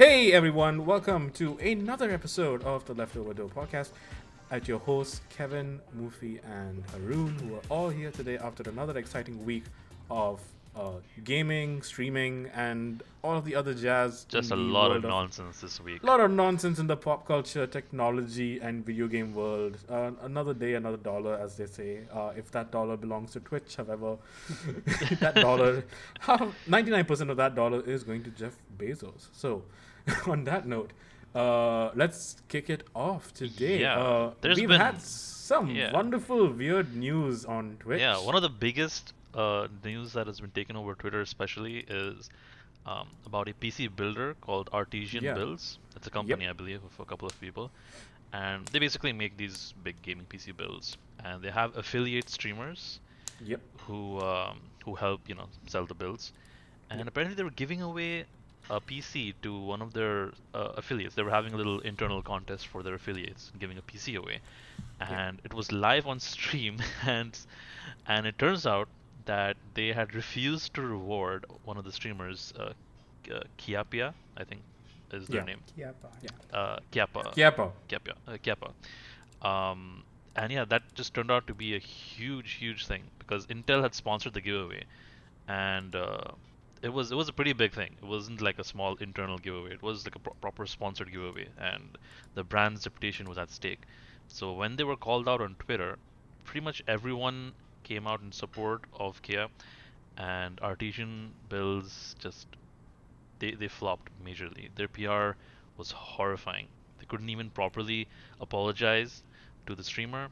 Hey everyone, welcome to another episode of the Leftover Dough podcast. At your hosts Kevin, Mufi, and Haroon, who are all here today after another exciting week of uh, gaming, streaming, and all of the other jazz. Just a lot of nonsense this week. A lot of nonsense in the pop culture, technology, and video game world. Uh, another day, another dollar, as they say. Uh, if that dollar belongs to Twitch, however, that dollar, ninety-nine percent of that dollar is going to Jeff Bezos. So, on that note, uh, let's kick it off today. Yeah, uh, there's we've been- had some yeah. wonderful, weird news on Twitch. Yeah, one of the biggest uh, news that has been taken over Twitter, especially, is um, about a PC builder called Artesian Yeah. Builds. It's a company, I believe, of a couple of people, and they basically make these big gaming PC builds, and they have affiliate streamers Yep. who um, who help you know sell the builds, and Yep. apparently they were giving away a PC to one of their uh, affiliates. They were having a little internal contest for their affiliates, giving a PC away, and it was live on stream, and and it turns out that they had refused to reward one of the streamers, uh, uh, Kiapia, I think is their Yeah. name, Yeah, Yeah. uh, Kiapa. Kiapa. Kappa, uh, Kappa. Um, and yeah, that just turned out to be a huge, huge thing because Intel had sponsored the giveaway, and uh, it was it was a pretty big thing. It wasn't like a small internal giveaway. It was like a pro- proper sponsored giveaway, and the brand's reputation was at stake. So when they were called out on Twitter, pretty much everyone came out in support of Kia, and Artesian builds just they they flopped majorly. Their PR was horrifying. They couldn't even properly apologize to the streamer.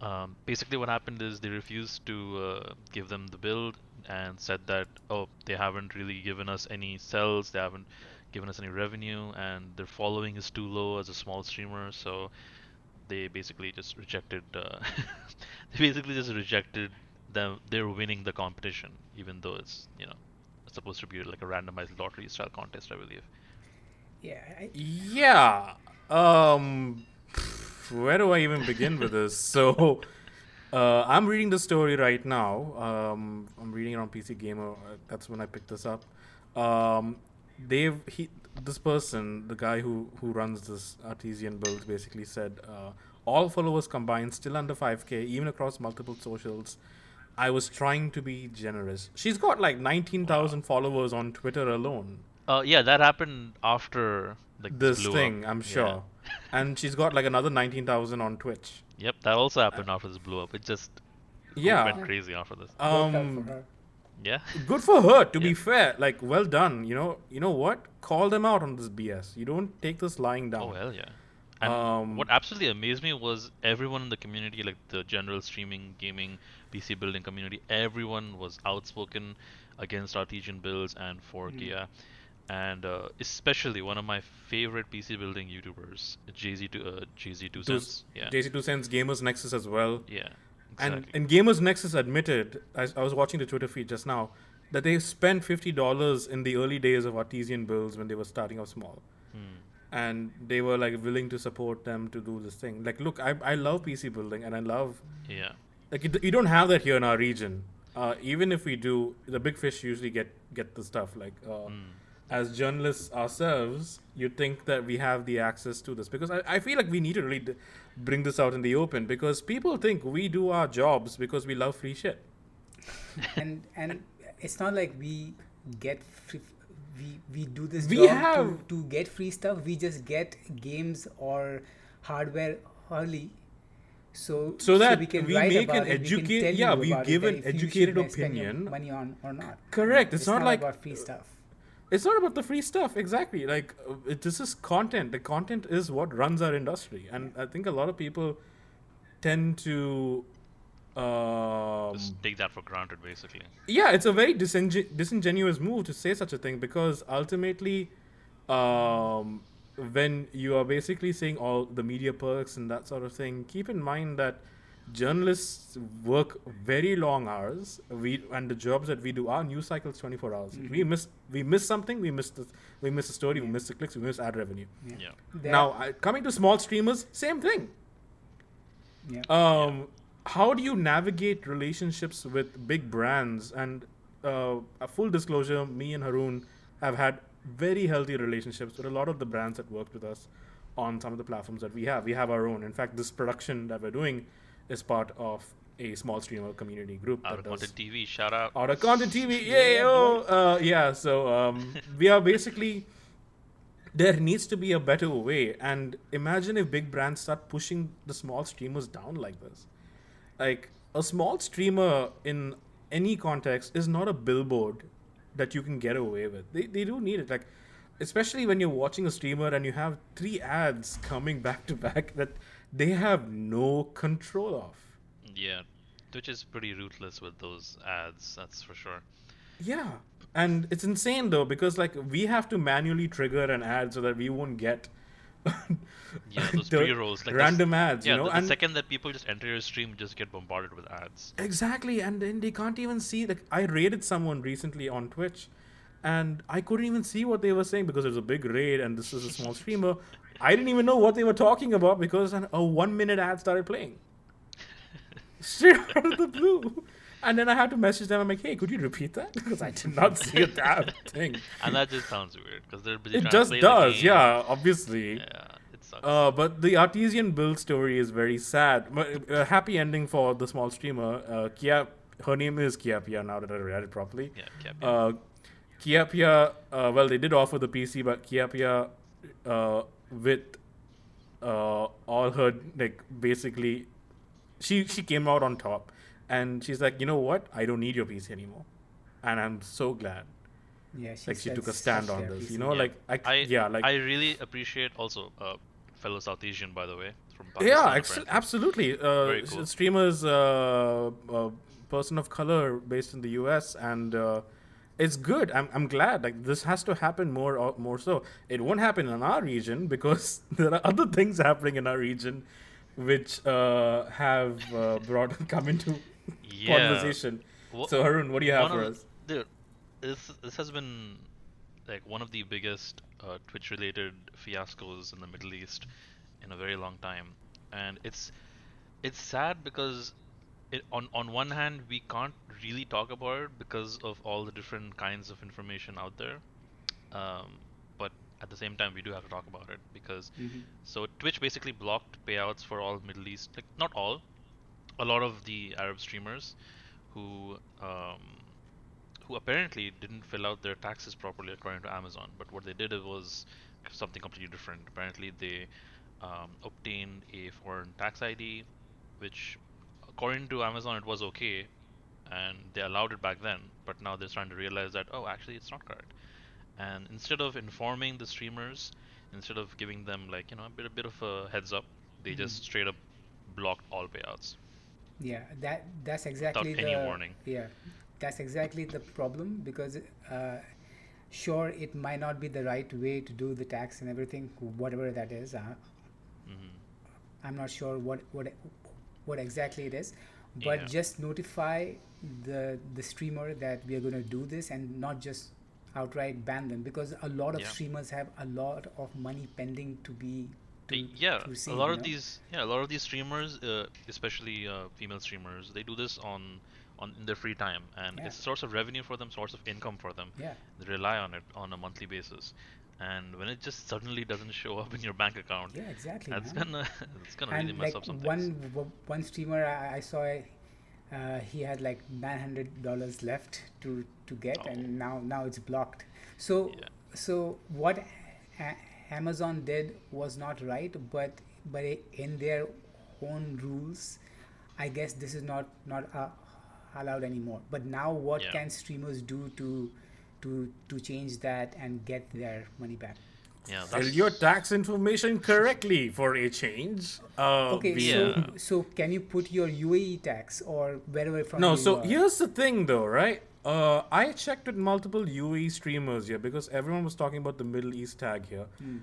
Um, basically, what happened is they refused to uh, give them the build and said that oh they haven't really given us any sales, they haven't given us any revenue, and their following is too low as a small streamer. So they basically just rejected. Uh, they basically just rejected them. They're winning the competition, even though it's you know it's supposed to be like a randomized lottery style contest, I believe. yeah. I, Yeah. Um, where do I even begin with this? So, uh, I'm reading the story right now. Um, I'm reading it on PC Gamer. Uh, That's when I picked this up. Um, they've he this person, the guy who who runs this artesian build, basically said uh, all followers combined still under 5k, even across multiple socials. I was trying to be generous. She's got like 19,000 followers on Twitter alone Uh, yeah, that happened after like this thing, up. I'm Yeah. sure. and she's got like another 19,000 on Twitch. Yep, that also happened after this blew up. It just Yeah. went crazy after this. worked out for Um. Yeah. good for her to be fair. Like well done, you know. You know what? Call them out on this BS. You don't take this lying down. Oh hell yeah. And Um, what absolutely amazed me was everyone in the community, like the general streaming, gaming, PC building community, everyone was outspoken against Artesian builds and for Mm. Kia. And uh, especially one of my favorite PC building YouTubers, JZ2, uh, JZ2 Two- Cents. Yeah. JC2 sends Gamers Nexus as well. yeah. And Exactly. and Gamers Nexus admitted, I, I was watching the Twitter feed just now, that they spent fifty dollars in the early days of artesian builds when they were starting off small. Hmm. And they were like willing to support them to do this thing. Like, look, I, I love PC building and I love Yeah. like you, you don't have that here in our region. Uh, even if we do, the big fish usually get get the stuff. Like uh, Mm. As journalists ourselves, you'd think that we have the access to this because I, I feel like we need to really d- bring this out in the open because people think we do our jobs because we love free shit. and and it's not like we get free, we we do this We job have- to, to get free stuff. We just get games or hardware early. So, So that we can we write make about an it, we can educate- tell yeah, we give an you educated ma- spend your opinion. money on or not. Correct. It's, not, like about free stuff. It's not about the free stuff exactly. Like uh, it, this is content. The content is what runs our industry, and I think a lot of people tend to. Um, Just take that for granted, basically. yeah, it's a very disingen- disingenuous move to say such a thing because ultimately, um, when you are basically saying all the media perks and that sort of thing, keep in mind that journalists work very long hours. We and the jobs that we do, our news cycle is twenty four hours. We miss we miss something. We miss the we miss a story. We miss the clicks. We miss ad revenue. Yeah. There- Now, I, coming to small streamers, same thing. yeah. Um, how do you navigate relationships with big brands? And uh, a full disclosure, me and Haroon have had very healthy relationships with a lot of the brands that worked with us on some of the platforms that we have. We have our own. In fact, this production that we're doing is part of a small streamer community group Out that of does content TV, shout out. out of content TV. Yeah, Yeah, oh, uh, yeah. So um, we are basically there needs to be a better way. And imagine if big brands start pushing the small streamers down like this. Like a small streamer in any context is not a billboard that you can get away with. They they do need it. Like especially when you're watching a streamer and you have three ads coming back to back that they have no control of. Yeah, Twitch is pretty ruthless with those ads. That's for sure. Yeah. And it's insane though because like we have to manually trigger an ad so that we won't get Yeah, those pre-rolls, like random ads, Yeah, you know. the, the and second that people just enter your stream, just get bombarded with ads. exactly, and then they can't even see. Like I raided someone recently on Twitch, and I couldn't even see what they were saying because it was a big raid and this is a small streamer. I didn't even know what they were talking about because an, a one-minute ad started playing straight out of the blue. And then I had to message them. I'm like, "Hey, could you repeat that?" Because I did not see a damn thing. And that just sounds weird because they're busy It just does, yeah. Obviously, Yeah, it sucks. Uh, but the artesian build story is very sad. But a happy ending for the small streamer. Uh, Kia, her name is Kiapia now that I read it properly. yeah, yeah, yeah. Uh, Kiapia, uh, well, they did offer the PC, but Kiapia, uh, with uh, all her like basically, she she came out on top, and she's like, you know what? I don't need your PC anymore, and I'm so glad. Yeah, she Like she took a stand on there, this. You know, Yeah. like I, I yeah, like I really appreciate also uh, fellow South Asian by the way from yeah, Pakistan, ex- absolutely. Uh, Very cool. Streamers, uh, uh, person of color based in the U.S. and uh, it's good. I'm, I'm glad. Like this has to happen more or more so. It won't happen in our region because there are other things happening in our region, which uh, have uh, brought come into Yeah. conversation. Wha- So Haroon, what do you have for of us? Dude, this this has been like one of the biggest uh, Twitch-related fiascos in the Middle East in a very long time, and it's it's sad because it on on one hand we can't really talk about it because of all the different kinds of information out there, um, but at the same time we do have to talk about it because Mhm. so Twitch basically blocked payouts for all Middle East, like not all, a lot of the Arab streamers who um, who apparently didn't fill out their taxes properly according to Amazon. But what they did was something completely different. Apparently, they um, obtained a foreign tax ID, which according to Amazon it was okay, and they allowed it back then. But now they're trying to realize that oh, actually it's not correct. And instead of informing the streamers, instead of giving them like you know a bit a bit of a heads up, they Mhm. just straight up blocked all payouts. Yeah, that that's exactly any the warning. yeah, that's exactly the problem because uh, sure it might not be the right way to do the tax and everything, whatever that is. Uh, hmm I'm not sure what what what exactly it is, but Yeah. just notify the the streamer that we are going to do this and not just outright ban them because a lot of Yeah. streamers have a lot of money pending to be to, yeah, to receive, a lot of know? these yeah a lot of these streamers, uh, especially uh, female streamers, they do this on on in their free time, and Yeah. it's a source of revenue for them, source of income for them. yeah They rely on it on a monthly basis, and when it just suddenly doesn't show up in your bank account, yeah exactly that's man. gonna it's gonna really and mess like up some one w- one streamer I, I saw uh, he had like nine hundred dollars left to to get Oh. and now now it's blocked so Yeah. so what a- Amazon did was not right but but in their own rules I guess this is not not uh, allowed anymore but now what Yeah. can streamers do to to to change that and get their money back Yeah, Fill your tax information correctly for a change. Uh, Okay, we- Yeah. so so can you put your UAE tax or wherever from No, you so are? here's the thing though, right? Uh, I checked with multiple UAE streamers here because everyone was talking about the Middle East tag here. Hmm.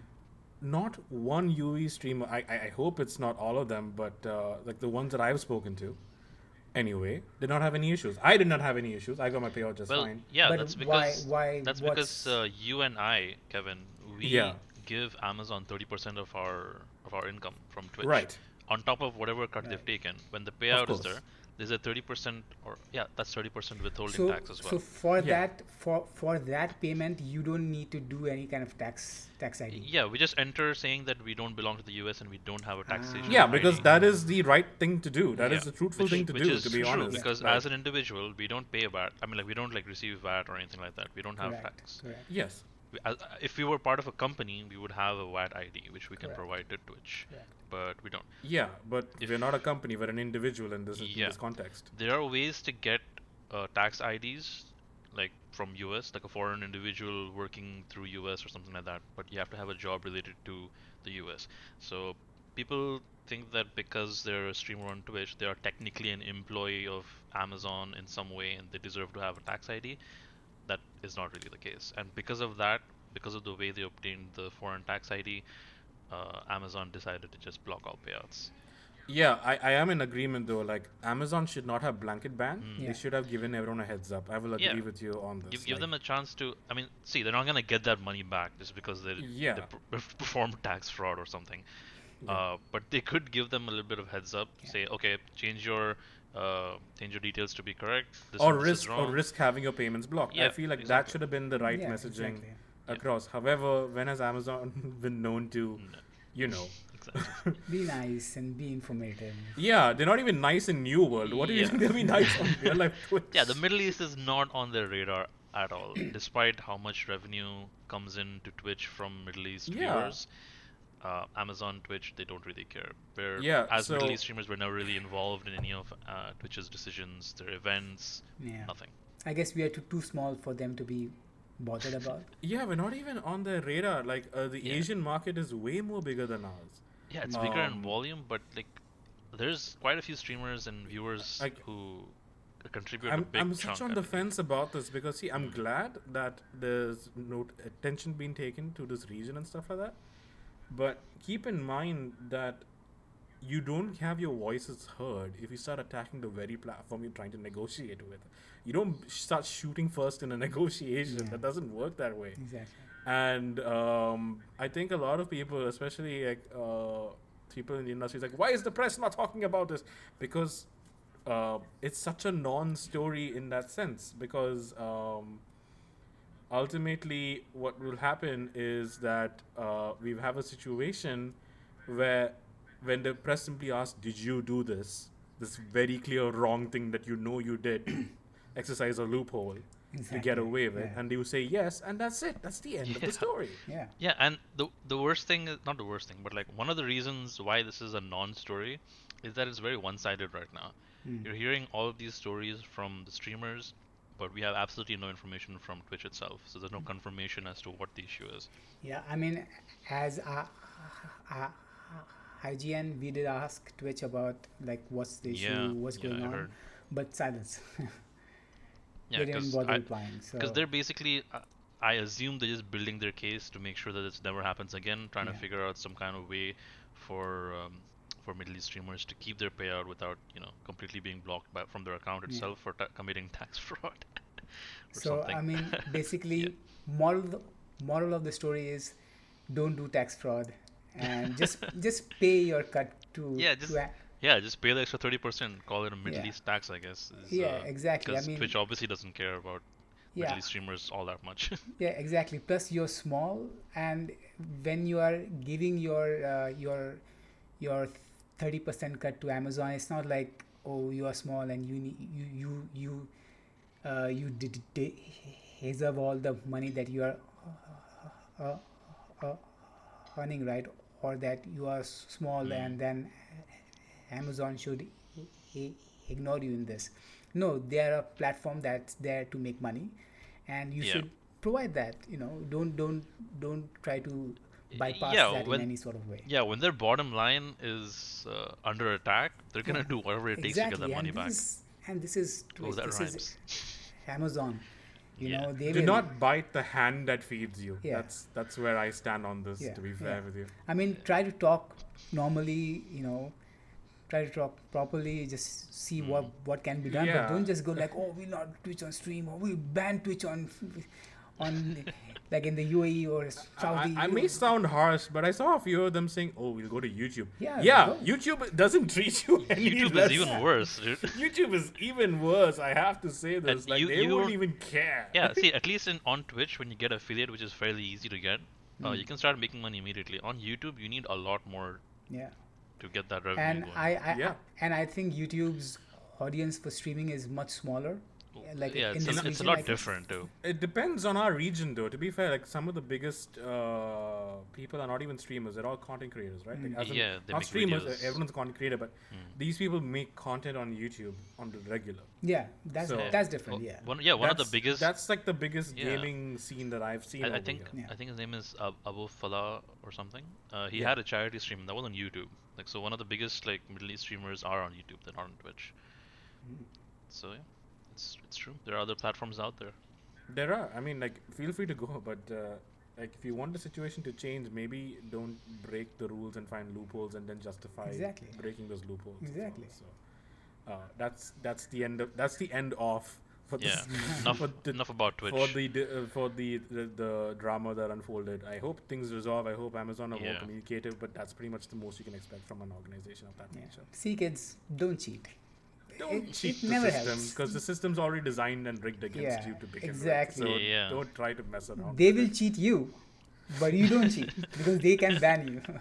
Not one UAE streamer. I, I, I hope it's not all of them, but uh, like the ones that I've spoken to, anyway, did not have any issues. I did not have any issues. I got my payout just well, fine. yeah, But that's because why- that's what's- because uh, you and I, Kevin, we Yeah. give Amazon thirty percent of our of our income from Twitch. Right. on top of whatever cut they've taken, when the payout is there, there's a 30% or yeah, that's 30% withholding so, tax as well. so for Yeah. that for for that payment, you don't need to do any kind of tax tax ID. yeah, we just enter saying that we don't belong to the US and we don't have a taxation. Ah. Yeah, because ID. that is the right thing to do. That is Yeah, the truthful which- thing to do, is to be true, honest. Because Right. as an individual, we don't pay VAT. I mean, like we don't like receive VAT or anything like that. We don't have Correct. tax. Correct. yes. We- as- If we were part of a company, we would have a VAT ID, which we can Correct. provide to Twitch, Correct. but we don't. Yeah, but If- we're not a company. We're an individual in this, in this context. There are ways to get uh, tax IDs, like from US, like a foreign individual working through US or something like that. But you have to have a job related to the US. So people think that because they're a streamer on Twitch, they are technically an employee of Amazon in some way, and they deserve to have a tax ID. That is not really the case. And because of that, because of the way they obtained the foreign tax ID, uh, Amazon decided to just block all payouts. Yeah, I, I am in agreement though. Like Amazon should not have blanket ban. Mm. They should have given everyone a heads up. I will agree Yeah. with you on this. Give, give like- them a chance to. I mean, see, they're not gonna get that money back just because they Yeah. they per- performed tax fraud or something. Yeah. Uh, but they could give them a little bit of heads up. Yeah. Say, okay, change your uh, change your details to be correct. This or one, risk or risk having your payments blocked. I feel like that should have been the right Yeah, messaging exactly. Yeah. across. However, when has Amazon been known to, No, you know? exactly. Be nice and be informative. Yeah, they're not even nice in New World. What do you Yeah. think they'll be nice on real life Twitch? yeah, the Middle East is not on their radar at all, despite how much revenue comes in to Twitch from Middle East Yeah. Viewers. Uh, Amazon, Twitch, they don't really care. We're, Yeah, as Middle East streamers, we're never really involved in any of uh, Twitch's decisions, their events, Yeah. nothing. I guess we are too, too small for them to be bothered about. Yeah, we're not even on their radar. Like uh, the Yeah. Asian market is way more bigger than ours. Yeah, it's bigger in Um, volume, but like, there's quite a few streamers and viewers Like, who contribute a I'm, big I'm chunk. such on the fence about this because see, I'm Mm. glad that there's no attention being taken to this region and stuff like that. But keep in mind that you don't have your voices heard if you start attacking the very platform you're trying to negotiate with. You don't start shooting first in a negotiation. Yeah. That doesn't work that way. Exactly. And um, I think a lot of people, especially like uh, people in the industry, is like, why is the press not talking about this? Because uh, it's such a non-story in that sense. Because um, ultimately, what will happen is that uh, we have a situation where, when the press simply asks, "Did you do this?" This very clear wrong thing that you know you did, exercise a loophole to get away with, Yeah. and they will say yes, and that's it. That's the end of the story. Yeah. Yeah, and the the worst thing is not the worst thing, but like one of the reasons why this is a non-story is that it's very one-sided right now. Mm. You're hearing all of these stories from the streamers, but we have absolutely no information from Twitch itself, so there's no confirmation as to what the issue is. Yeah, I mean, as uh, uh, IGN, we did ask Twitch about like what's the issue, Yeah, what's yeah, going I on, heard. but silence. Yeah, they didn't because bother replying. So they're basically, uh, I assume they're just building their case to make sure that this never happens again, trying to figure out some kind of way for um, for Middle East streamers to keep their payout without you know completely being blocked by, from their account Yeah. itself for ta- committing tax fraud. or so something. I mean, basically, Yeah. moral moral of the story is don't do tax fraud and just just pay your cut to Yeah, just- to a- Yeah, just pay the extra thirty percent. Call it a Middle Yeah. East tax, I guess. is, Yeah, uh, exactly. I mean- Twitch obviously doesn't care about yeah Middle East streamers all that much. yeah exactly plus you're small and when you are giving your uh, your your 30% cut to amazon. It's not like oh you are small and you need you you you uh, you did, did deserve all the money that you are uh, uh, earning right? Or that you are small Mm. and then amazon should ignore you in this. No they are a platform that's there to make money. And you Yeah. should provide that you know. Don't don't don't try to bypass yeah, that when- in any sort of way yeah, when their bottom line is uh, under attack, they're gonna Yeah, do whatever it takes to get that money back. this is, and this is Oh, Twitch, that this rhymes. is amazon you Yeah. know they Do will not bite the hand that feeds you. Yeah. That's that's where I stand on this. Yeah, To be fair yeah. with you. I mean, try to talk normally, you know, try to talk properly, just see what Mm. what can be done, Yeah. but don't just go like, oh, we not Twitch on stream, or we ban Twitch on on like in the UAE or I, Saudi. I may sound harsh, but I saw a few of them saying, "Oh, we'll go to YouTube." Yeah, yeah. YouTube doesn't treat you any YouTube less. is even worse, dude. YouTube is even worse. I have to say this. And like you- they you won't don't- even care. yeah, see, at least in on Twitch, when you get affiliate, which is fairly easy to get, uh, Hmm. you can start making money immediately. On YouTube, you need a lot more yeah. to get that revenue and going. I, I Yeah. and I think YouTube's audience for streaming is much smaller. Like yeah, it's, a, it's a lot like different too. It depends on our region, though. To be fair, like some of the biggest uh, people are not even streamers; they're all content creators, right? Like, as in- Yeah, they not make streamers. videos. Everyone's a content creator, but these people make content on YouTube on the regular. Yeah, that's So- that's different. Yeah. One, yeah, one of the biggest. That's like the biggest Yeah. gaming scene that I've seen. I, I think. Yeah. I think his name is Ab- Abu Falah or something. Uh, he Yeah. had a charity stream that was on YouTube. Like so, one of the biggest like Middle East streamers are on YouTube. They're not on Twitch. Hmm. So yeah, it's it's true. There are other platforms out there. There are. I mean, like, feel free to go, but uh, like, if you want the situation to change, maybe don't break the rules and find loopholes and then justify Exactly. breaking those loopholes. as. Exactly. So, uh, that's that's the end of that's the end of for Yeah. this enough for the, enough about Twitch. for the uh, for the, the the drama that unfolded. I hope things resolve. I hope Amazon are more communicative, but that's pretty much the most you can expect from an organization of that yeah. nature. See, kids, don't cheat. Don't It- cheat it the never system because the system's already designed and rigged against Yeah, you to begin exactly. with. So Yeah. don't try to mess around. They will it. cheat you, but you don't cheat because they can ban you.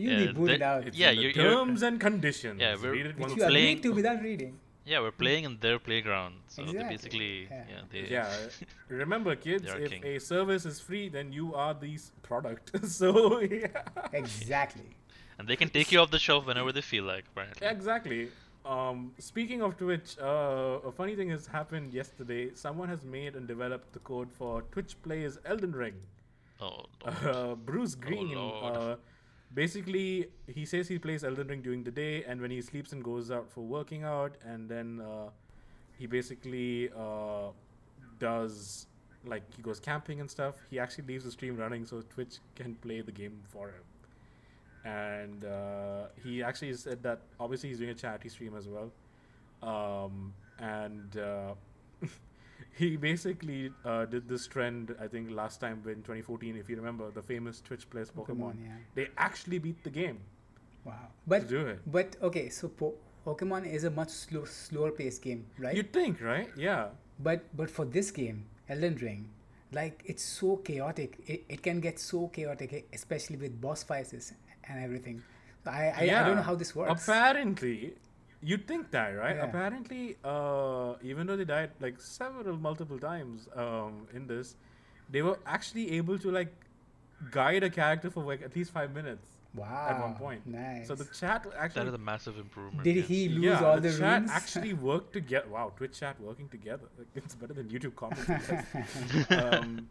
You'll Yeah, be booted they- out. It's Yeah, in the you're- you're- terms and conditions. Yeah, we're- Read it once. Which you playing- agreed to without reading. yeah, we're playing in their playground. So they basically yeah. yeah, they Yeah, remember, kids, if king. a service is free, then you are the product. so, yeah. Exactly. and they can take you off the shelf whenever they feel like. Apparently. Exactly. Um, speaking of Twitch, uh, a funny thing has happened yesterday. Someone has made and developed the code for Twitch plays Elden Ring. Oh, Uh, Bruce Greene, Lord. uh, basically, he says he plays Elden Ring during the day, and when he sleeps and goes out for working out, and then uh, he basically uh, does like he goes camping and stuff. He actually leaves the stream running so Twitch can play the game for him. And uh, he actually said that obviously he's doing a charity stream as well. Um, and uh, he basically uh, did this trend, I think, last time in 2014, if you remember, the famous Twitch plays Pokemon. Pokemon, yeah. They actually beat the game Wow. to But do it. but okay, so po- Pokemon is a much slow, slower paced game, right? You'd think, right? Yeah. But but for this game, Elden Ring, like it's so chaotic. It, it can get so chaotic, especially with boss fights and everything. So I, I, I don't know how this works. Apparently, you'd think that, right? Yeah. Apparently, uh, even though they died like several multiple times um, in this, they were actually able to like guide a character for like at least five minutes wow. at one point. Nice. So the chat actually is a massive improvement. Did yeah. he lose yeah, all the, the, chat runes? actually worked together. Wow, Twitch chat working together. Like, it's better than YouTube comments. Um,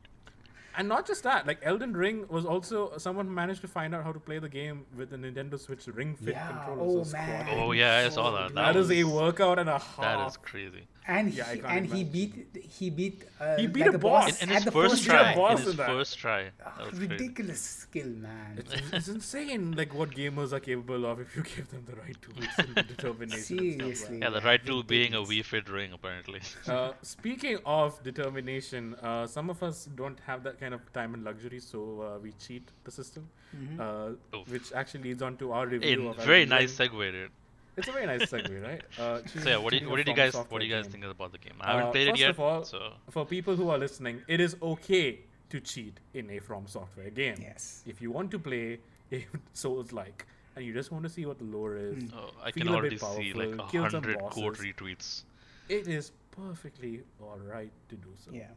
and not just that, like Elden Ring was also someone managed to find out how to play the game with the Nintendo Switch Ring Fit Yeah, controller. oh, man. Oh yeah, I saw that. That That is a workout and a half. That is crazy. And Yeah, he, can't and he beat he beat uh, He beat like a a boss. In, in at his the first first try. try. boss In his in first try. Ah, That crazy. ridiculous skill, man. It's, it's insane, like what gamers are capable of if you give them the right tools and determination. and Seriously. Yeah, the right tool being a Wii Fit ring, apparently. Uh, speaking of determination, uh, some of us don't have that kind of time and luxury, so uh, we cheat the system, Mhm. uh, which actually leads on to our Hey, review. of very nice Ring. segue, dude. It's a very nice segue, right? Uh, So yeah, what did choosing what did you guys what do you guys game. think about the game? I haven't Uh, played it first yet, of all, so For people who are listening, it is okay to cheat in a From Software game. Yes. If you want to play a Souls-like and you just want to see what the lore is, oh, I feel can a bit already see like powerful, a kill some hundred quote retweets. it is perfectly alright to do so. Yeah.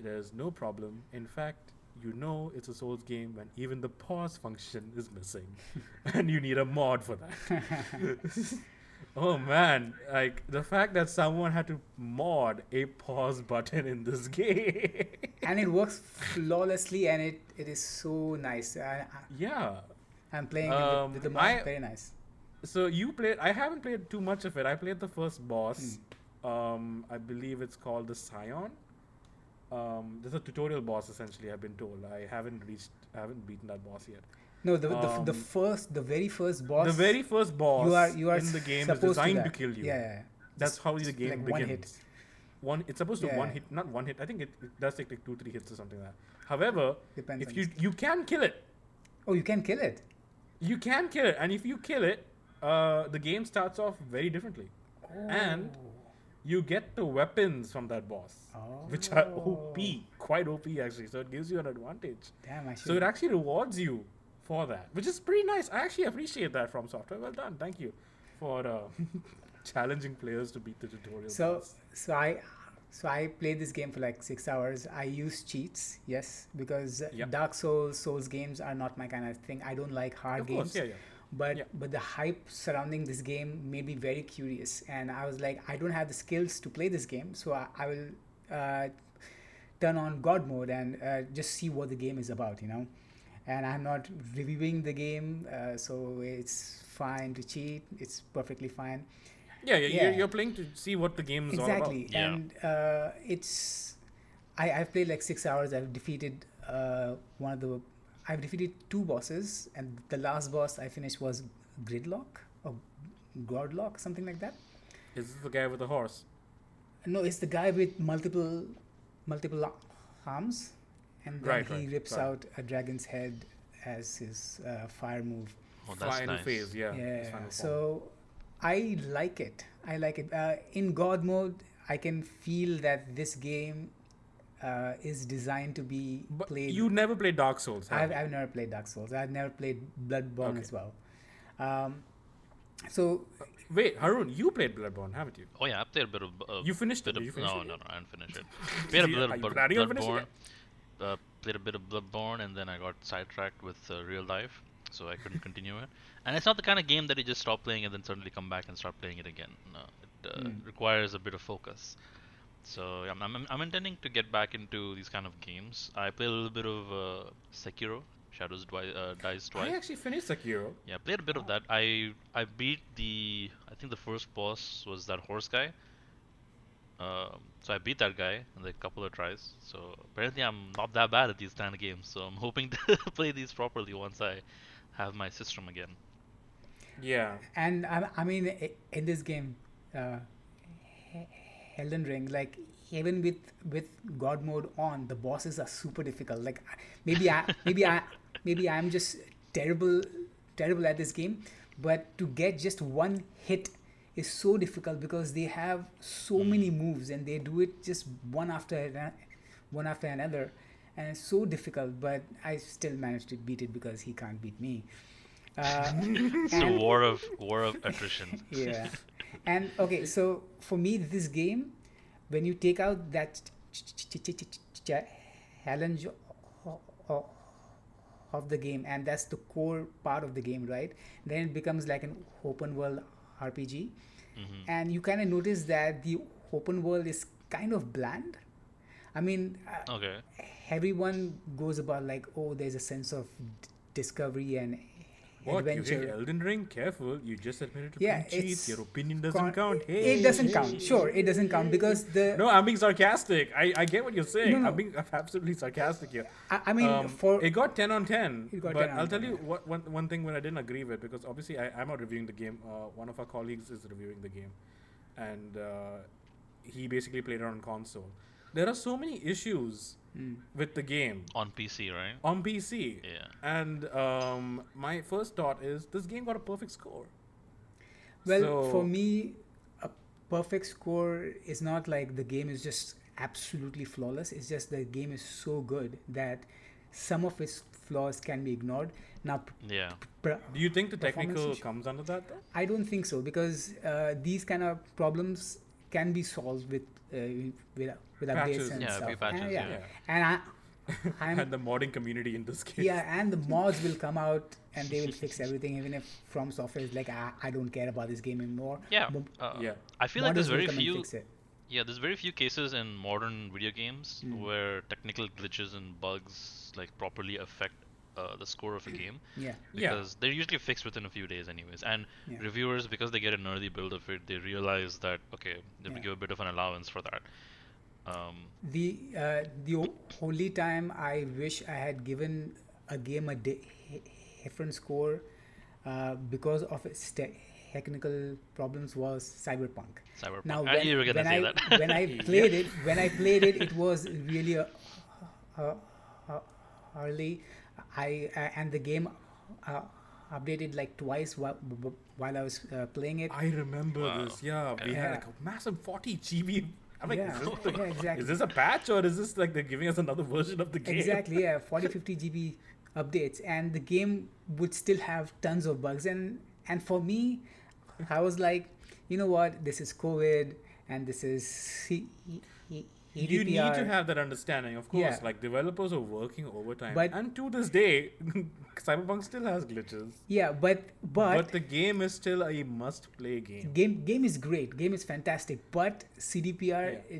There's no problem. In fact, you know it's a Souls game when even the pause function is missing, and you need a mod for that. oh man, like the fact that someone had to mod a pause button in this game. and it works flawlessly, and it, it is so nice. I, yeah. I, I'm playing Um, with, the mod. I- very nice. So you played. I haven't played too much of it. I played the first boss. Hmm. Um, I believe it's called the Scion. Um, there's a tutorial boss essentially. I've been told. I haven't reached. I haven't beaten that boss yet. No, the, the, the um, first, the very first boss. the very first boss you are you are in the game is designed to, that. kill you. Yeah, yeah. That's Just- how the game like begins. one hit. one. It's supposed to one hit, not one hit. I think it, it does take like two, three hits or something like that. However, Depends if you you can kill it, Oh, you can kill it. you can kill it, and if you kill it, uh, the game starts off very differently, and you get the weapons from that boss, which are OP, quite OP actually. So it gives you an advantage. Damn, I should. So it actually rewards you for that, which is pretty nice. I actually appreciate that from software. Well done, thank you for uh, challenging players to beat the tutorial. So boss. so I so I played this game for like six hours. I use cheats, yes, because Yep. Dark Souls Souls games are not my kind of thing. I don't like hard of games. course, yeah, yeah. But Yeah. but the hype surrounding this game made me very curious, and I was like, I don't have the skills to play this game, so I, I will uh, turn on God mode and uh, just see what the game is about, you know. And I'm not reviewing the game, uh, so it's fine to cheat. It's perfectly fine. Yeah, yeah, Yeah. You're, you're playing to see what the game is all exactly about. Yeah. and uh, it's I, i've played like six hours i've defeated uh, one of the i've defeated two bosses and the last boss i finished was gridlock or godlock something like that Is this the guy with the horse? no it's the guy with multiple multiple arms and then Right, he right, rips right. out a dragon's head as his uh, fire move Oh, that's Final nice. phase, yeah. yeah final so i like it i like it uh, in god mode i can feel that this game uh, is designed to be But played you never played Dark Souls, have I've, you? I've never played dark souls i've never played bloodborne Okay. as well um, so Wait, Haroon, you played Bloodborne, haven't you? Oh yeah, I played a bit of. Uh, You finished it? of, you finish no, it no, yet? no, I didn't finish it. Played a bit of are you Blood, planning on finishing Bloodborne. Uh, played a bit of Bloodborne, and then I got sidetracked with uh, real life, so I couldn't continue it. And it's not the kind of game that you just stop playing and then suddenly come back and start playing it again. No, it uh, Hmm. requires a bit of focus. So I'm, I'm, I'm intending to get back into these kind of games. I play a little bit of uh, Sekiro, Shadows Dwi- uh, Dies Twice. I actually finished Sekiro. Yeah, I played a bit of that. I I beat the I think the first boss was that horse guy. Um, so I beat that guy in like a couple of tries. So apparently I'm not that bad at these kind of games. So I'm hoping to play these properly once I have my system again. Yeah. and I, I mean in this game uh, He- Elden Ring like even with with god mode on the bosses are super difficult. Like maybe I maybe I maybe I'm just terrible terrible at this game but to get just one hit is so difficult because they have so many moves and they do it just one after one after another and it's so difficult but I still managed to beat it because he can't beat me. Uh, It's a war of war of attrition. yeah and okay so for me this game when you take out that ch- ch- ch- ch- ch- ch- challenge of the game and that's the core part of the game right then it becomes like an open world rpg Mhm. and you kind of notice that the open world is kind of bland i mean uh, Okay. everyone goes about like oh there's a sense of discovery and What? You adventure hate Elden Ring? Careful. You just admitted to Yeah, playing cheats. Your opinion doesn't Con- count. it- Hey. It doesn't count. Sure, it doesn't count because the. No, I'm being sarcastic. I, I get what you're saying. No, no. I'm being I'm absolutely sarcastic here. I, I mean, Um, for it got 10 on 10 It got but 10 on i'll tell 10, you yeah. what one, one thing when i didn't agree with because obviously I, i'm not reviewing the game uh, one of our colleagues is reviewing the game and uh, he basically played it on console there are so many issues Mm. with the game On PC, right? on pc Yeah. and um, my first thought is this game got a perfect score well, So- for me, a perfect score is not like the game is just absolutely flawless. It's just the game is so good that some of its flaws can be ignored. Now, Yeah. pr- do you think the technical issue. comes under that though I don't think so because uh, these kind of problems can be solved with uh, with, with updates Patches. and Yeah, stuff. patches, and, yeah. and I, I'm and the modding community in this case yeah and the mods will come out and they will fix everything even if from software is like I, I don't care about this game anymore Yeah. Mo- Uh, yeah I feel like there's very few. Yeah, there's very few cases in modern video games Mm. where technical glitches and bugs like properly affect uh, the score of a game yeah Yeah. because they're usually fixed within a few days anyways. And Yeah. reviewers, because they get an early build of it, they realize that okay, they have to Yeah. give a bit of an allowance for that. Um, the uh, the only time I wish I had given a game a di- different score uh, because of its te- technical problems was Cyberpunk. Cyberpunk. Now, I you were gonna when say I that. when I played it, when I played it, it was really a, a, a early. I uh, and the game uh, updated like twice while, while I was uh, playing it. I remember Wow. this. Yeah, we had like a massive 40 GB. I'm like, Yeah, is, this yeah, exactly. is this a patch or is this like they're giving us another version of the game? Exactly, yeah, 40 50 GB updates, and the game would still have tons of bugs. And and for me, I was like, you know what, this is COVID, and this is C- E- E- You need to have that understanding, of course. Yeah. Like developers are working overtime, But- and to this day, Cyberpunk still has glitches. Yeah, but But, but, the game is still a must-play game. game game is great. Game is fantastic. But CDPR Yeah.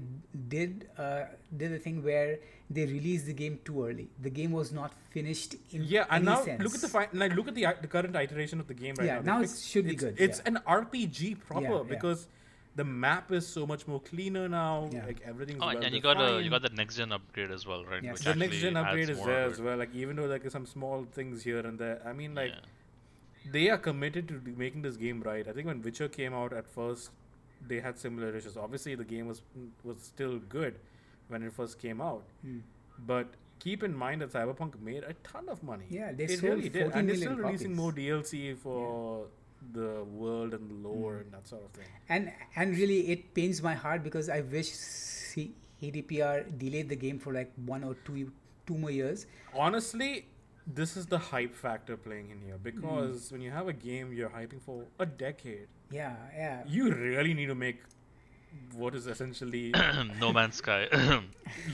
did uh, did a thing where they released the game too early. The game was not finished in Yeah, and now sense. look at the fi- like look at the the current iteration of the game right Yeah, now. They now it should be it's, good, It's yeah. an RPG proper yeah. because the map is so much more cleaner now. Yeah. Like everything's Oh, well and you got a you got the next gen upgrade as well, right? Yes. Which the next gen upgrade is there of as well. Like even though like some small things here and there. I mean, like Yeah. they are committed to making this game right. I think when Witcher came out at first, they had similar issues. Obviously, the game was was still good when it first came out, Hmm. but keep in mind that Cyberpunk made a ton of money. Yeah, they it sold really did, and they're million still releasing copies. more DLC for the world and the lore and that sort of thing. and and really it pains my heart because I wish C- EDPR delayed the game for like one or two two more years. Honestly, this is the hype factor playing in here because Mm. when you have a game you're hyping for a decade, Yeah, yeah. you really need to make what is essentially no Man's Sky.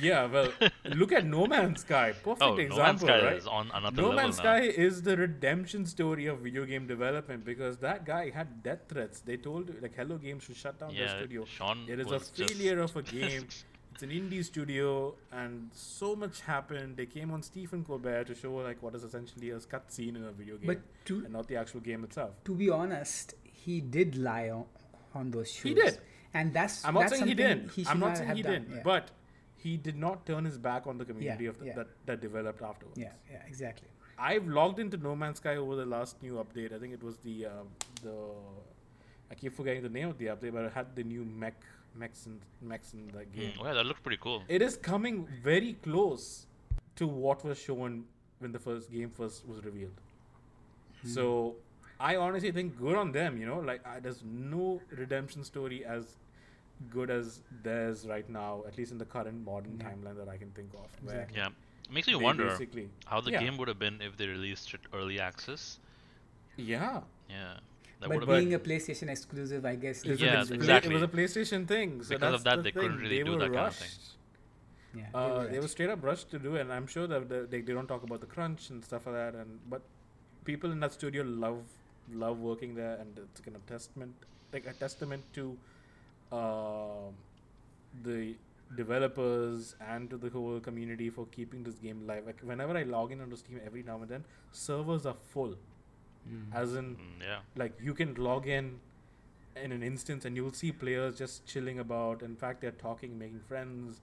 yeah. Well, look at No Man's Sky, perfect oh, No example, Man's Sky right? is on another No level Man's now. Sky is the redemption story of video game development because that guy had death threats. They told like Hello Games to shut down their Yeah, studio. Sean It is a was just- failure of a game. It's an indie studio, and so much happened. They came on Stephen Colbert to show like what is essentially a cutscene in a video game, But to and not the actual game itself. to be honest, he did lie on, on those shoes. He did. and that's I'm not that's saying he didn't. He I'm not saying he done. didn't, Yeah. but he did not turn his back on the community of the, yeah. that that developed afterwards. yeah, yeah, exactly. I've logged into No Man's Sky over the last new update. I think it was the um, the I keep forgetting the name of the update, but it had the new mech mechs in mechs in the game. Mm, oh, yeah, that looked pretty cool. It is coming very close to what was shown when the first game first was revealed. So I honestly think good on them. You know, like I, there's no redemption story as good as theirs right now, at least in the current modern Yeah. timeline that I can think of. Where Exactly. Yeah, it makes me wonder how the yeah. game would have been if they released it early access. Yeah. Yeah, that But would but- have being a PlayStation exclusive, I guess. It was, Yeah, an couldn't ex- do play- that. it was a. PlayStation thing. So Because that's of that, the they couldn't really they do were that kind of thing. rushed. Yeah, Uh, they were straight up rushed to do it, and I'm sure that they, they, they don't talk about the crunch and stuff like that. And but people in that studio love love working there, and it's kind of testament like a testament to um the developers and to the whole community for keeping this game live. Like whenever I log in onto Steam, every now and then servers are full, Mm. as in Mm, yeah, like you can log in in an instance and you'll see players just chilling about. In fact they're talking making friends.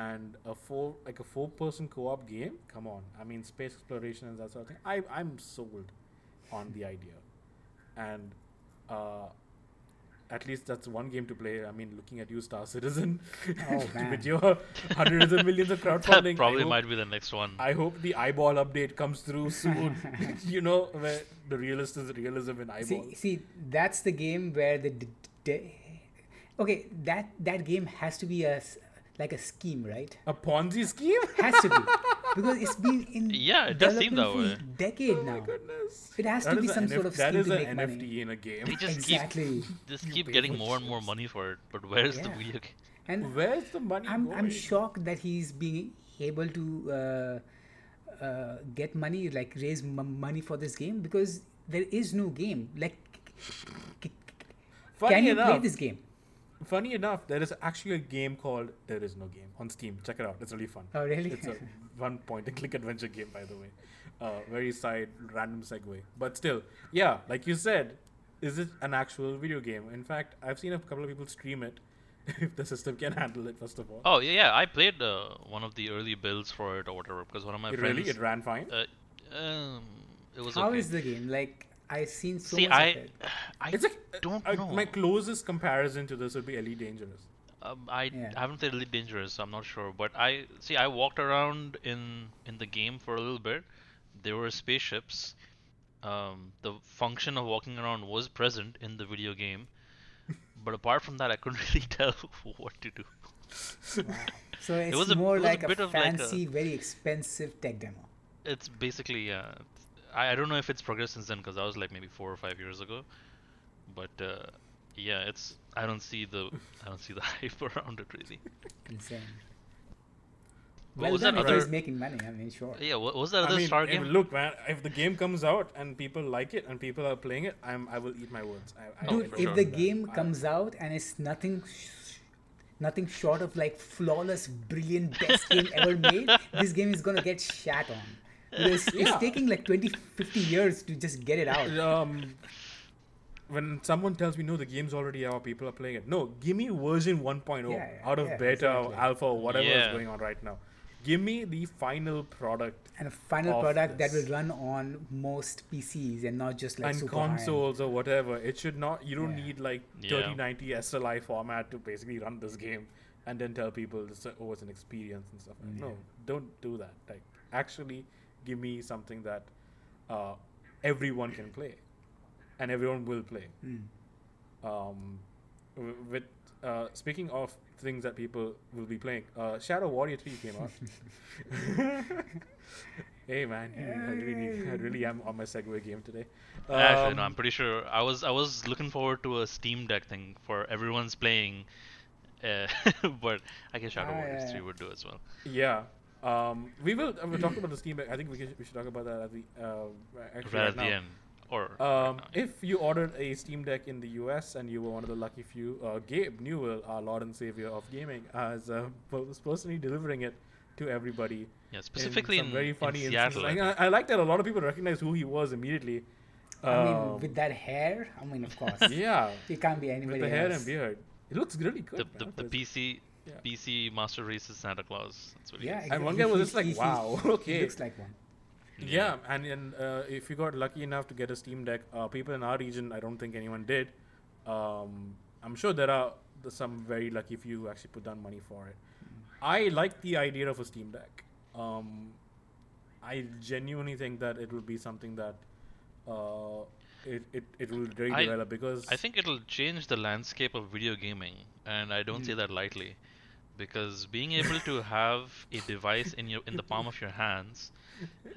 And a four like a four person co-op game? Come on. I mean space exploration and that sort of thing. I i'm sold on the idea. And uh at least that's one game to play. I mean, looking at you, Star Citizen, Oh, man. with your hundreds of millions of crowdfunding. that probably hope- might be the next one. I hope the eyeball update comes through soon. you know, where the realist is realism in eyeball. See, see, that's the game where the d- d- okay that that game has to be a s- like a scheme, right? A Ponzi scheme? Has to be because it's been in Yeah, it does seem development that for way. decade oh now. goodness. It has That to be some NF sort of That scheme is to an make NFT money. in a game. They just Exactly. keep just keep getting more and more money for it. But where's the Yeah. video? And Where's the money I'm going? I'm shocked that he's being able to uh, uh, get money, like raise m- money for this game because there is no game. Like, c- c- Funny can you enough, play this game? Funny enough, there is actually a game called There Is No Game on Steam. Check it out. It's really fun. Oh, really? It's a one point and click adventure game, by the way. Uh, very side random segue, but still, yeah, like you said, is it an actual video game? In fact, I've seen a couple of people stream it. if the system can handle it, first of all. Oh yeah, yeah. I played uh, one of the early builds for it or whatever because one of my it friends. really, it ran fine. uh, um, it was How okay. is the game? Like, I've seen so See, much I, of it. I It's like don't uh, know. my closest comparison to this would be Elite Dangerous. Um, I Yeah. haven't played Elite Dangerous, so I'm not sure. But I see. I walked around in in the game for a little bit. There were spaceships. Um, the function of walking around was present in the video game, but apart from that, I couldn't really tell what to do. So it's was a- more it was a like a bit of like a- fancy, very expensive tech demo. It's basically yeah. It's- I, I don't know if it's progressed since then because that was like maybe four or five years ago. But uh, yeah, it's I don't see the I don't see the hype around it really. Insane. Well was done that if other- making money. I mean, sure. Yeah, what was that I other mean, Star game? look, man, if the game comes out and people like it and people are playing it, I'm I will eat my words. I, I Dude, if sure. the game comes out and it's nothing, sh- nothing short of like flawless, brilliant, best game ever made, this game is gonna get shat on. Because it's Yeah. taking like 20, 50 years to just get it out. um, when someone tells me no, the game's already out, people are playing it. No, give me version 1.0 Yeah, yeah, out of yeah, beta, or alpha, or whatever Yeah. is going on right now. Give me the final product And a final of product that will run on most PCs and not just like and super high-end. consoles or whatever. It should not. You don't Yeah. need like Yeah. 3090 SLI format to basically run this game and then tell people this, oh it's an experience and stuff. Yeah. No, don't do that. Like actually, give me something that uh, everyone can play, and everyone will play. Mm. Um, with uh, speaking of things that people will be playing, uh, Shadow Warrior 3 came out. hey man, I really, I really am on my segue game today. Actually, no, Um, I'm pretty sure. I was I was looking forward to a Steam Deck thing for everyone's playing, uh, but I guess Shadow Ah, Warriors yeah, 3 yeah. would do as well. Yeah. Um, we will. Uh, we'll talk about the Steam Deck. I think we, should we should talk about that at the uh, actually Right right at the end, or right Um, now, if you ordered a Steam Deck in the US and you were one of the lucky few, uh, Gabe Newell, our Lord and Savior of gaming, has uh, was personally delivering it to everybody. yeah, specifically in in, some very in funny Seattle. instances. I I, like that a lot of people recognize who he was immediately. I mean, Um, with that hair, I mean, of course, yeah, it can't be anybody with the hair and beard, it looks really good. the, the, man, the for PC yeah. PC Master Race is Santa Claus. That's what he Yeah, is. And one exactly. guy was just like, he- he- "Wow, he okay." looks like one. Yeah, and, and uh, if you got lucky enough to get a Steam Deck, uh, people in our region, I don't think anyone did. Um, I'm sure there are some very lucky few who actually put down money for it. I like the idea of a Steam Deck. Um, I genuinely think that it will be something that uh, it, it, it will really I- develop because I think it'll change the landscape of video gaming, and I don't say Hmm. that lightly, because being able to have a device in your in the palm of your hands,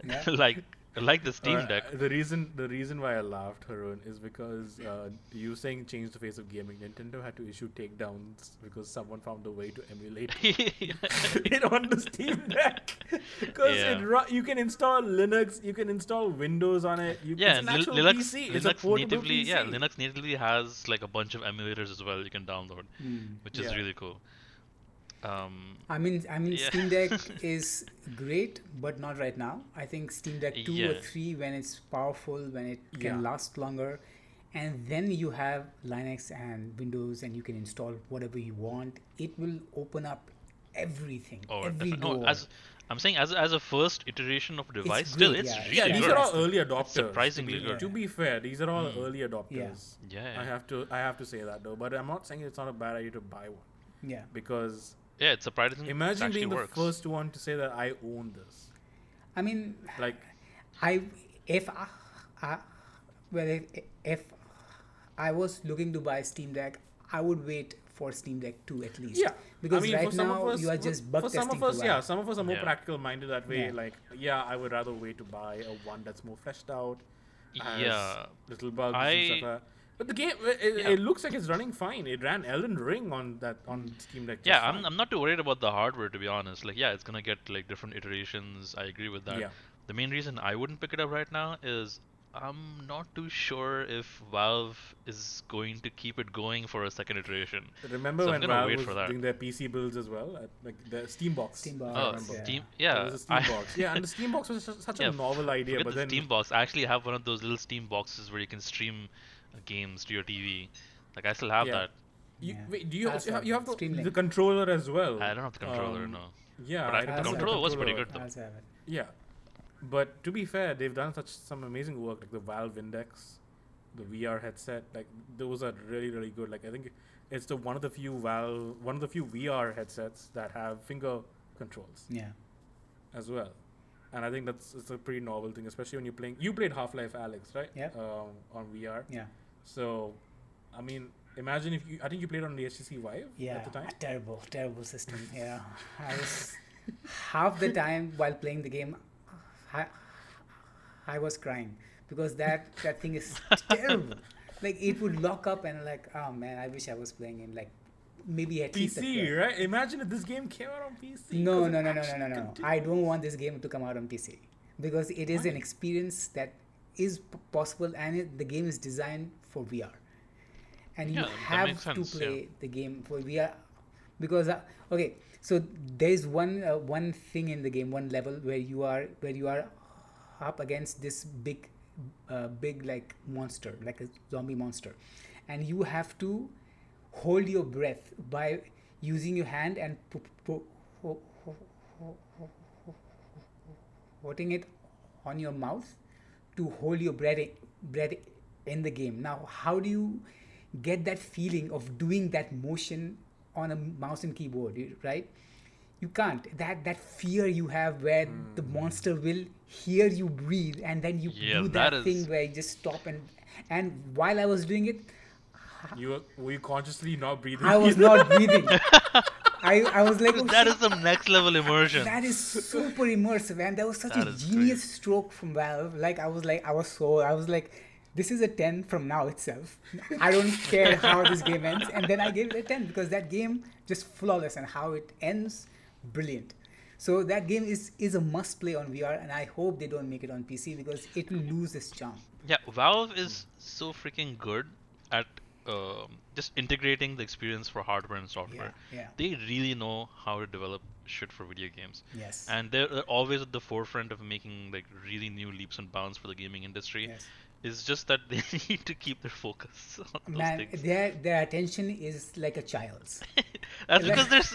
Yeah. like like the Steam Uh, Deck, The reason the reason why I laughed, Haroon, is because uh, you saying change the face of gaming. Nintendo had to issue takedowns because someone found a way to emulate it on the Steam Deck. Because Yeah. it ru- you can install Linux, you can install Windows on it. You, yeah, it's an actual Linux, PC. It's a Linux portable natively, PC. yeah, Linux natively has like a bunch of emulators as well you can download, Mm. which is Yeah. really cool. Um, I mean, I mean, Yeah. Steam Deck is great, but not right now. I think Steam Deck two or three, when it's powerful, when it can Yeah. last longer, and then you have Linux and Windows, and you can install whatever you want. It will open up everything, or every no, as I'm saying, as as a first iteration of device, still great, it's yeah. really Yeah, these good. are all early adopters. surprisingly to be, good. To be fair, these are all Mm. early adopters. Yeah. I have to I have to say that though, but I'm not saying it's not a bad idea to buy one yeah, because yeah, it's surprising. it imagine actually being the works. first one to say that I own this. I mean, Like I if I, I well if, if I was looking to buy Steam Deck, I would wait for Steam Deck 2 at least. Yeah, Because I mean, right now us, you are just bug for testing some of us, yeah, some of us are more Yeah. practical minded that way. Yeah. Like, yeah, I would rather wait to buy a one that's more fleshed out, has Yeah. little bugs and I- stuff. Like that. But the game, it, it- Yeah. it looks like it's running fine. It ran Elden Ring on that on Steam Deck. Yeah, I'm. I'm not too worried about the hardware to be honest. Like, yeah, it's gonna get like different iterations. I agree with that. Yeah. The main reason I wouldn't pick it up right now is I'm not too sure if Valve is going to keep it going for a second iteration. Remember So I'm when Valve wait was for that. doing their PC builds as well, like the Steambox. Steambox, Oh, remember. yeah. Steam, There yeah. was a Steam I- box. Yeah, and the Steam box was such, such Yeah, a novel idea, Forget but the then Steam box. I actually have one of those little Steam boxes where you can stream games to your TV. Like I still have Yeah. that. you, Yeah. wait, do you also also have, you have have the, the controller as well? I don't have the controller, Um, no. Yeah, But I I don't the have controller was pretty controller. good. I also have it. Yeah. but to be fair, they've done such some amazing work, like the Valve Index, the VR headset. Like those are really really good. Like I think it's the one of the few Valve, one of the few VR headsets that have finger controls Yeah. as well. And I think that's it's a pretty novel thing, especially when you're playing. You played Half Life, Alyx, right? Yep. Um, on VR. Yeah. So, I mean, imagine if you. I think you played on the HTC Vive Yeah. at the time. a terrible, terrible system. Yeah. I was half the time while playing the game, I, I was crying because that that thing is terrible. Like it would lock up and like, oh man, I wish I was playing in like maybe at least. a PC, right? Imagine if this game came out on PC. No, no, no, no, no, no, no. I don't want this game to come out on PC because it is an experience that is p- possible and it, the game is designed for VR. And you Yeah, that have makes to sense, yeah. play the game for VR because uh, okay, so there's one uh, one thing in the game, one level where you are where you are up against this big uh, big like monster, like a zombie monster, and you have to hold your breath by using your hand and putting it on your mouth to hold your breath in, breath in the game. Now, how do you get that feeling of doing that motion on a mouse and keyboard, right? You can't. That that fear you have where the hmm. monster will hear you breathe and then you Yeah, do that that, thing where you just stop and and while I was doing it, You were, were you consciously not breathing? I was not breathing. I, I was like, oh, that shit, is some next level immersion. that is super immersive, and that was such That a is genius stroke from Valve. Like I was like, I was so, I was like, this is a ten from now itself. I don't care how this game ends, and then I gave it a ten because that game just flawless, and how it ends, brilliant. So that game is is a must play on VR, and I hope they don't make it on PC because it will lose its charm. Yeah, Valve is so freaking good at um, just integrating the experience for hardware and software. yeah. They really know how to develop shit for video games. Yes. And they're, they're always at the forefront of making like really new leaps and bounds for the gaming industry. yes. It's just that they need to keep their focus on those Man, things. their their attention is like a child's. That's like- because there's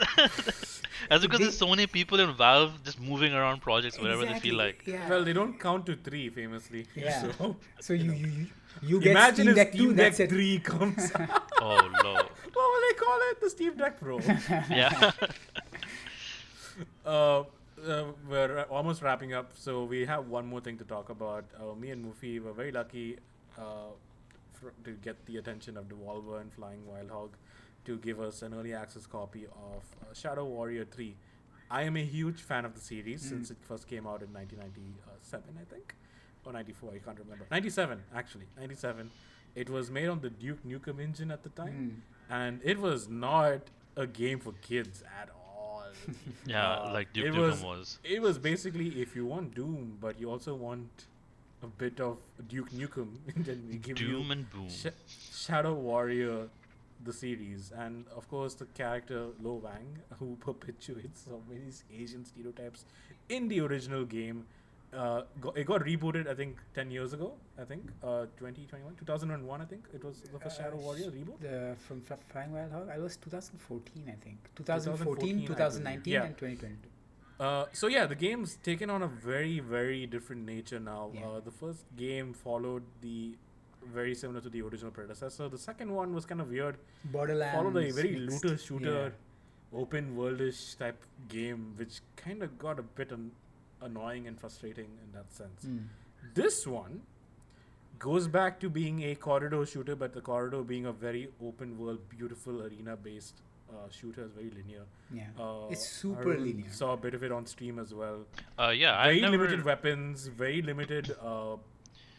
that's because They- there's so many people in Valve just moving around projects wherever they feel like. Yeah. Well, they don't count to three, famously. Yeah. So, So you you you, you get imagine Steam if Deck Steam 2, Deck that's it. 3 comes out. Oh no. what will they call it? The Steam Deck Pro. Yeah. uh, uh, we're almost wrapping up, so we have one more thing to talk about. Uh, me and Mufi were very lucky uh, fr- to get the attention of Devolver and Flying Wild Hog to give us an early access copy of uh, Shadow Warrior 3. I am a huge fan of the series since it first came out in 1997, I think, or 94. I can't remember. 97, actually, 97. It was made on the Duke Nukem engine at the time, and it was not a game for kids at all. Yeah, Uh, like Duke it Nukem was, was. It was basically if you want Doom, but you also want a bit of Duke Nukem, then we give Doom you and Boom. Sh- Shadow Warrior, the series, and of course the character Lo Wang, who perpetuates so many Asian stereotypes in the original game. Uh, got, it got rebooted, I think, 10 years ago. I think, uh, 2021, 2001, I think it was the first Shadow Uh, Warrior reboot. The, from Fl- Flying Wild Hog, I was 2014, I think. 2014, 2014, 2019. Yeah. and 2022. Uh, so yeah, the game's taken on a very, very different nature now. Yeah. Uh, the first game followed the very similar to the original predecessor. The second one was kind of weird. Borderlands. followed a very looter shooter, yeah. open worldish type game, which kind of got a bit an- annoying and frustrating in that sense. Mm. This one goes back to being a corridor shooter, but the corridor being a very open world, beautiful arena based uh, shooter is very linear. Yeah. Uh, It's super Haroon linear. Saw a bit of it on stream as well. Uh, yeah, I very never. limited weapons, very limited uh,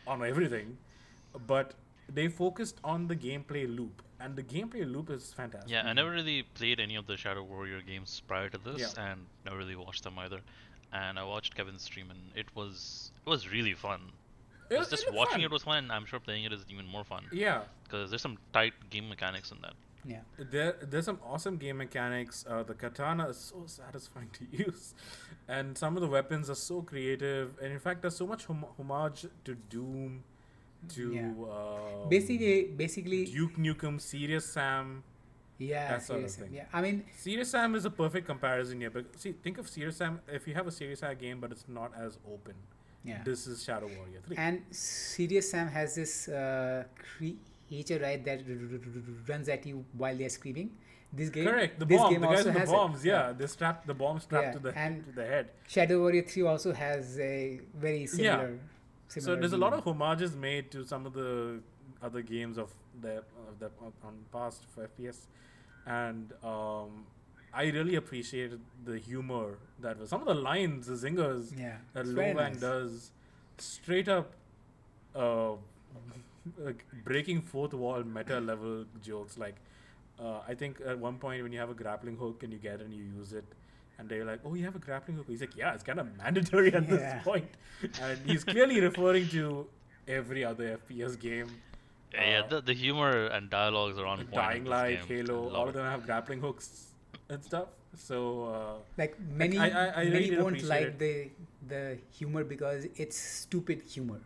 on everything, but they focused on the gameplay loop, and the gameplay loop is fantastic. Yeah, I never really played any of the Shadow Warrior games prior to this, Yeah. and never really watched them either. And I watched Kevin's stream, and it was it was really fun. It was- just it was watching fun. it was fun, and I'm sure playing it is even more fun Yeah, because there's some tight game mechanics in that. Yeah. there there's some awesome game mechanics. Uh, the katana is so satisfying to use, and some of the weapons are so creative. And in fact, there's so much hom- homage to Doom, to Yeah. uh, Basically, basically, Duke Nukem, Serious Sam. Yeah, that sort of thing. yeah. I mean, Serious Sam is a perfect comparison here. But see, think of Serious Sam. If you have a Serious Sam game, but it's not as open, Yeah. This is Shadow Warrior 3. And Serious Sam has this uh, creature, right, that runs at you while they're screaming. This game, Correct. The this bomb. game The guys also with the bombs. it. Yeah, they strapped the bomb strapped Yeah, to the and- to the head. Shadow Warrior 3 also has a very similar. So similar there's a lot of homages made to some of the other games of the of the on past for FPS, and um, I really appreciated the humor that was some of the lines, the zingers Yeah. that Lo Wang nice. does, straight up, uh, like breaking fourth wall meta level jokes. Like, uh, I think at one point when you have a grappling hook and you get it and you use it, and they're like, "Oh, you have a grappling hook." He's like, "Yeah, it's kind of mandatory at Yeah. this point," and he's clearly referring to every other FPS game. Yeah, yeah, Uh, the, the humor and dialogues are on point. in Dying Light, game. Halo, I love all of them have grappling hooks and stuff. So uh, Like many, I- I- I really many did won't like it. the the humor because it's stupid humor,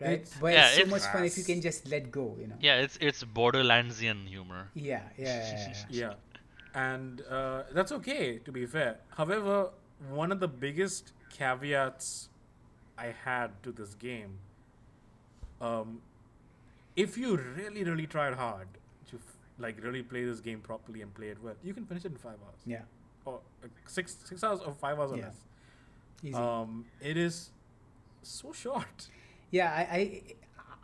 right? It's- but Yeah, it's so it's- much fun if you can just let go, you know. Yeah, it's it's Borderlandsian humor. Yeah, yeah, yeah, yeah, yeah. yeah and uh, that's okay to be fair however one of the biggest caveats i had to this game um, if you really really tried hard to f- like really play this game properly and play it well you can finish it in five hours yeah. or uh, six six hours or five hours or Yeah. less Easy. um, it is so short Yeah, I, I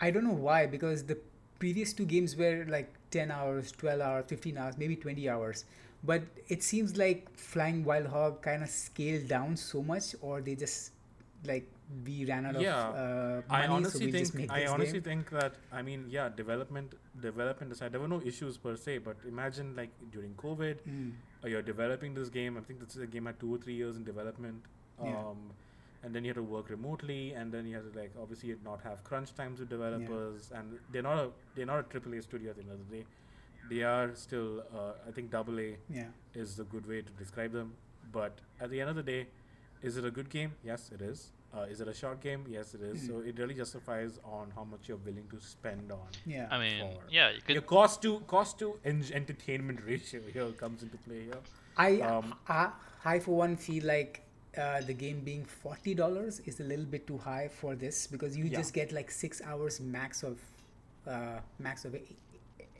I don't know why because the previous two games were like 10 hours, 12 hours, 15 hours, maybe 20 hours. But it seems like Flying Wild Hog kind of scaled down so much or they just like we ran out Yeah, of uh, money I so honestly we just think make I this honestly game. think that I mean yeah development development aside there were no issues per se but imagine like during COVID Mm. uh, you're developing this game I think this is a game had two or three years in development um, Yeah. and then you have to work remotely and then you have to like obviously not have crunch times with developers and they're not a they're not a triple A studio at the end of the day they are still uh, I think double A Yeah. is the good way to describe them. But at the end of the day, is it a good game? Yes, it is. Uh, is it a short game? Yes, it is. Mm. So it really justifies on how much you're willing to spend on. Yeah. I mean, For- yeah, you could Your cost to cost to en- entertainment ratio here comes into play here. I, Um, I, I for one feel like uh, the game being forty dollars is a little bit too high for this because you Yeah. just get like six hours max of uh, max of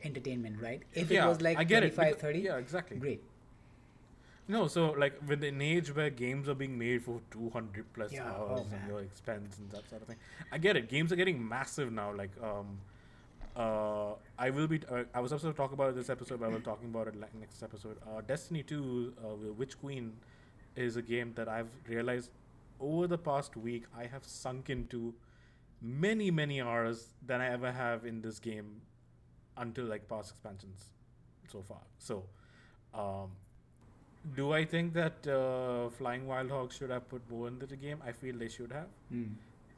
entertainment, right? If yeah, it was like I get it. 25, because- 30, Yeah, exactly. great. No, so like with an age where games are being made for 200 plus Yeah, hours oh, and your expense and that sort of thing. I get it. Games are getting massive now. Like, um, uh, I will be. Uh, I was supposed to talk about it this episode, but I will talking about it like next episode. Uh, Destiny 2, uh, Witch Queen, is a game that I've realized over the past week I have sunk into many many hours than I ever have in this game until like past expansions so far. So, um, do I think that uh, Flying Wild Hog should have put more into the game? I feel they should have. Mm.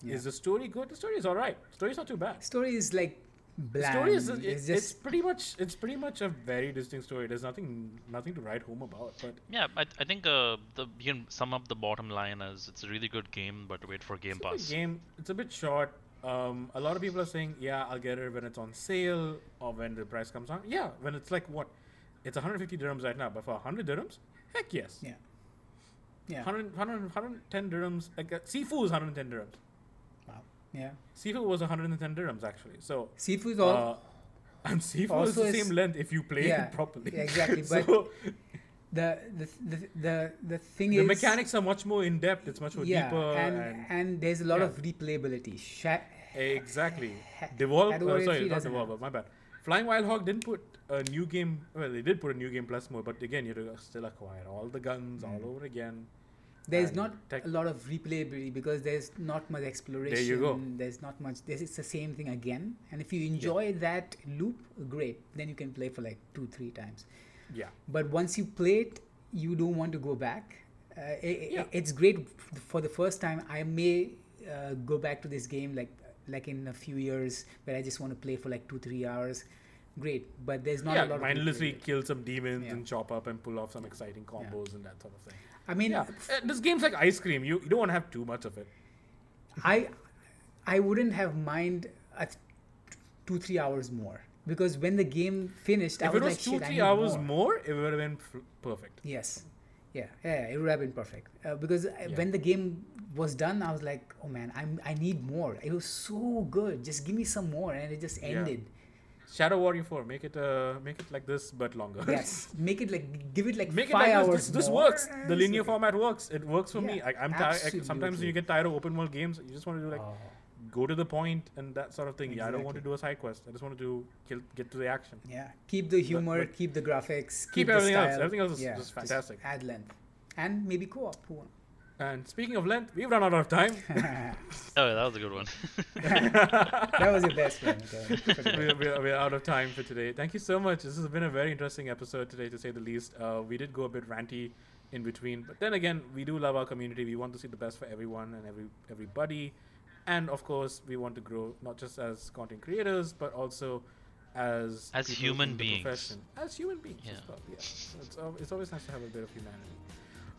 Yeah. Is the story good? The story is all right. Story's not too bad. story is like The bland. story is it's it's, just it's pretty much it's pretty much a very distinct story. There's nothing nothing to write home about. But Yeah, I, I think uh, the you can sum up the bottom line as it's a really good game, but wait for Game it's Pass. game. It's a bit short. Um, a lot of people are saying, yeah, I'll get it when it's on sale or when the price comes down. Yeah, when it's like what? It's 150 dirhams right now, but for 100 dirhams, heck yes. yeah. Yeah. 100, 100, 110 dirhams. Like uh, Sifu is 110 dirhams. Wow. Yeah. Sifu was 110 dirhams actually. So Seafood is all uh, and Sifu is the is- same length if you play Yeah, it properly. yeah, exactly, but so the the the the, the thing the is the mechanics are much more in depth. It's much more yeah, deeper and, and, and there's a lot yeah. of replayability. Sha- exactly. Devolve. Uh, sorry, not Devolve. My bad. Flying Wild Hog didn't put a new game. Well, they did put a new game plus mode, but again, you have to still acquire all the guns all Mm. over again. there's not tech- a lot of replayability because there's not much exploration. There you go. There's not much. This is the same thing again. And if you enjoy that loop, great. Then you can play for like two, three times. Yeah. But once you play it, you don't want to go back. Uh, i i- Yeah. It's great for the first time. I may uh, go back to this game like like in a few years where I just want to play for like two, three hours. Great, but there's not yeah, a lot of mindlessly kill some demons Yeah. and chop up and pull off some exciting combos and that sort of thing. I mean, Yeah, uh, this game's like ice cream. You, you don't want to have too much of it. I I wouldn't have mind two three hours more because when the game finished, I if was it was like, two, three hours more. more, it would have been f- perfect. Yes, Yeah, yeah, it would have been perfect. Uh, because uh when the game was done, I was like, oh man, I'm I need more. It was so good. Just give me some more, and it just Yeah. ended. Shadow Warrior 4, make it uh, make it like this but longer. yes, make it like give it like Make it five like hours. this. This, works. The linear format works. It works for me. Yeah, I, I'm tired. Sometimes when you get tired of open world games, you just want to do like Oh, go to the point and that sort of thing. Yeah, I don't want to do a side quest. I just want to do kill, get to the action. yeah, keep the humor, but- keep the graphics, Keep the everything else. Everything else is yeah, just fantastic. add length, and maybe co-op. Who won? And speaking of length, we've run out of time. Oh, yeah, that was a good one. that was your best one. Okay. we're, we're, we're out of time for today. Thank you so much. This has been a very interesting episode today, to say the least. Uh, we did go a bit ranty in between, but then again, we do love our community. We want to see the best for everyone and every everybody, and of course, we want to grow not just as content creators, but also as As human beings. profession. As human beings, Yeah. as well. Yeah, it's it's always nice to have a bit of humanity.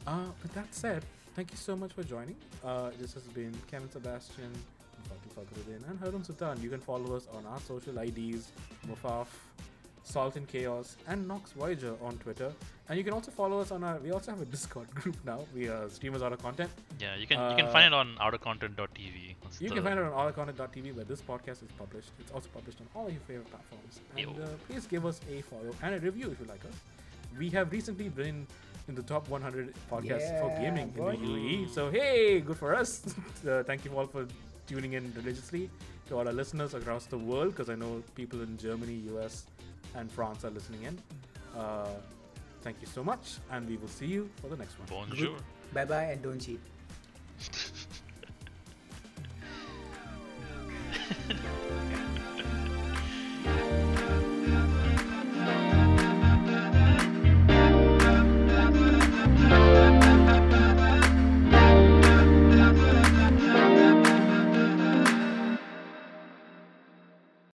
Uh, with that said, thank you so much for joining. Uh, this has been Kevin Sebastian, Fakhruddin, and Haroon Sultan. You can follow us on our social IDs, Mufaf, Salt and Chaos, and Nox Voyager on Twitter. And you can also follow us on our. We also have a Discord group now. We are streamers out of content. Yeah, you can you can Uh, find it on outercontent.tv. That's You the- can find it on allcontent.tv where this podcast is published. It's also published on all your favorite platforms. And uh, please give us a follow and a review if you like us. We have recently been in the top 100 podcasts yeah, for gaming in the UAE. So hey, good for us. uh, thank you all for tuning in religiously to all our listeners across the world because I know people in Germany, US, and France are listening in. Uh, thank you so much, and we will see you for the next one. Bonjour. Bye bye, and don't cheat.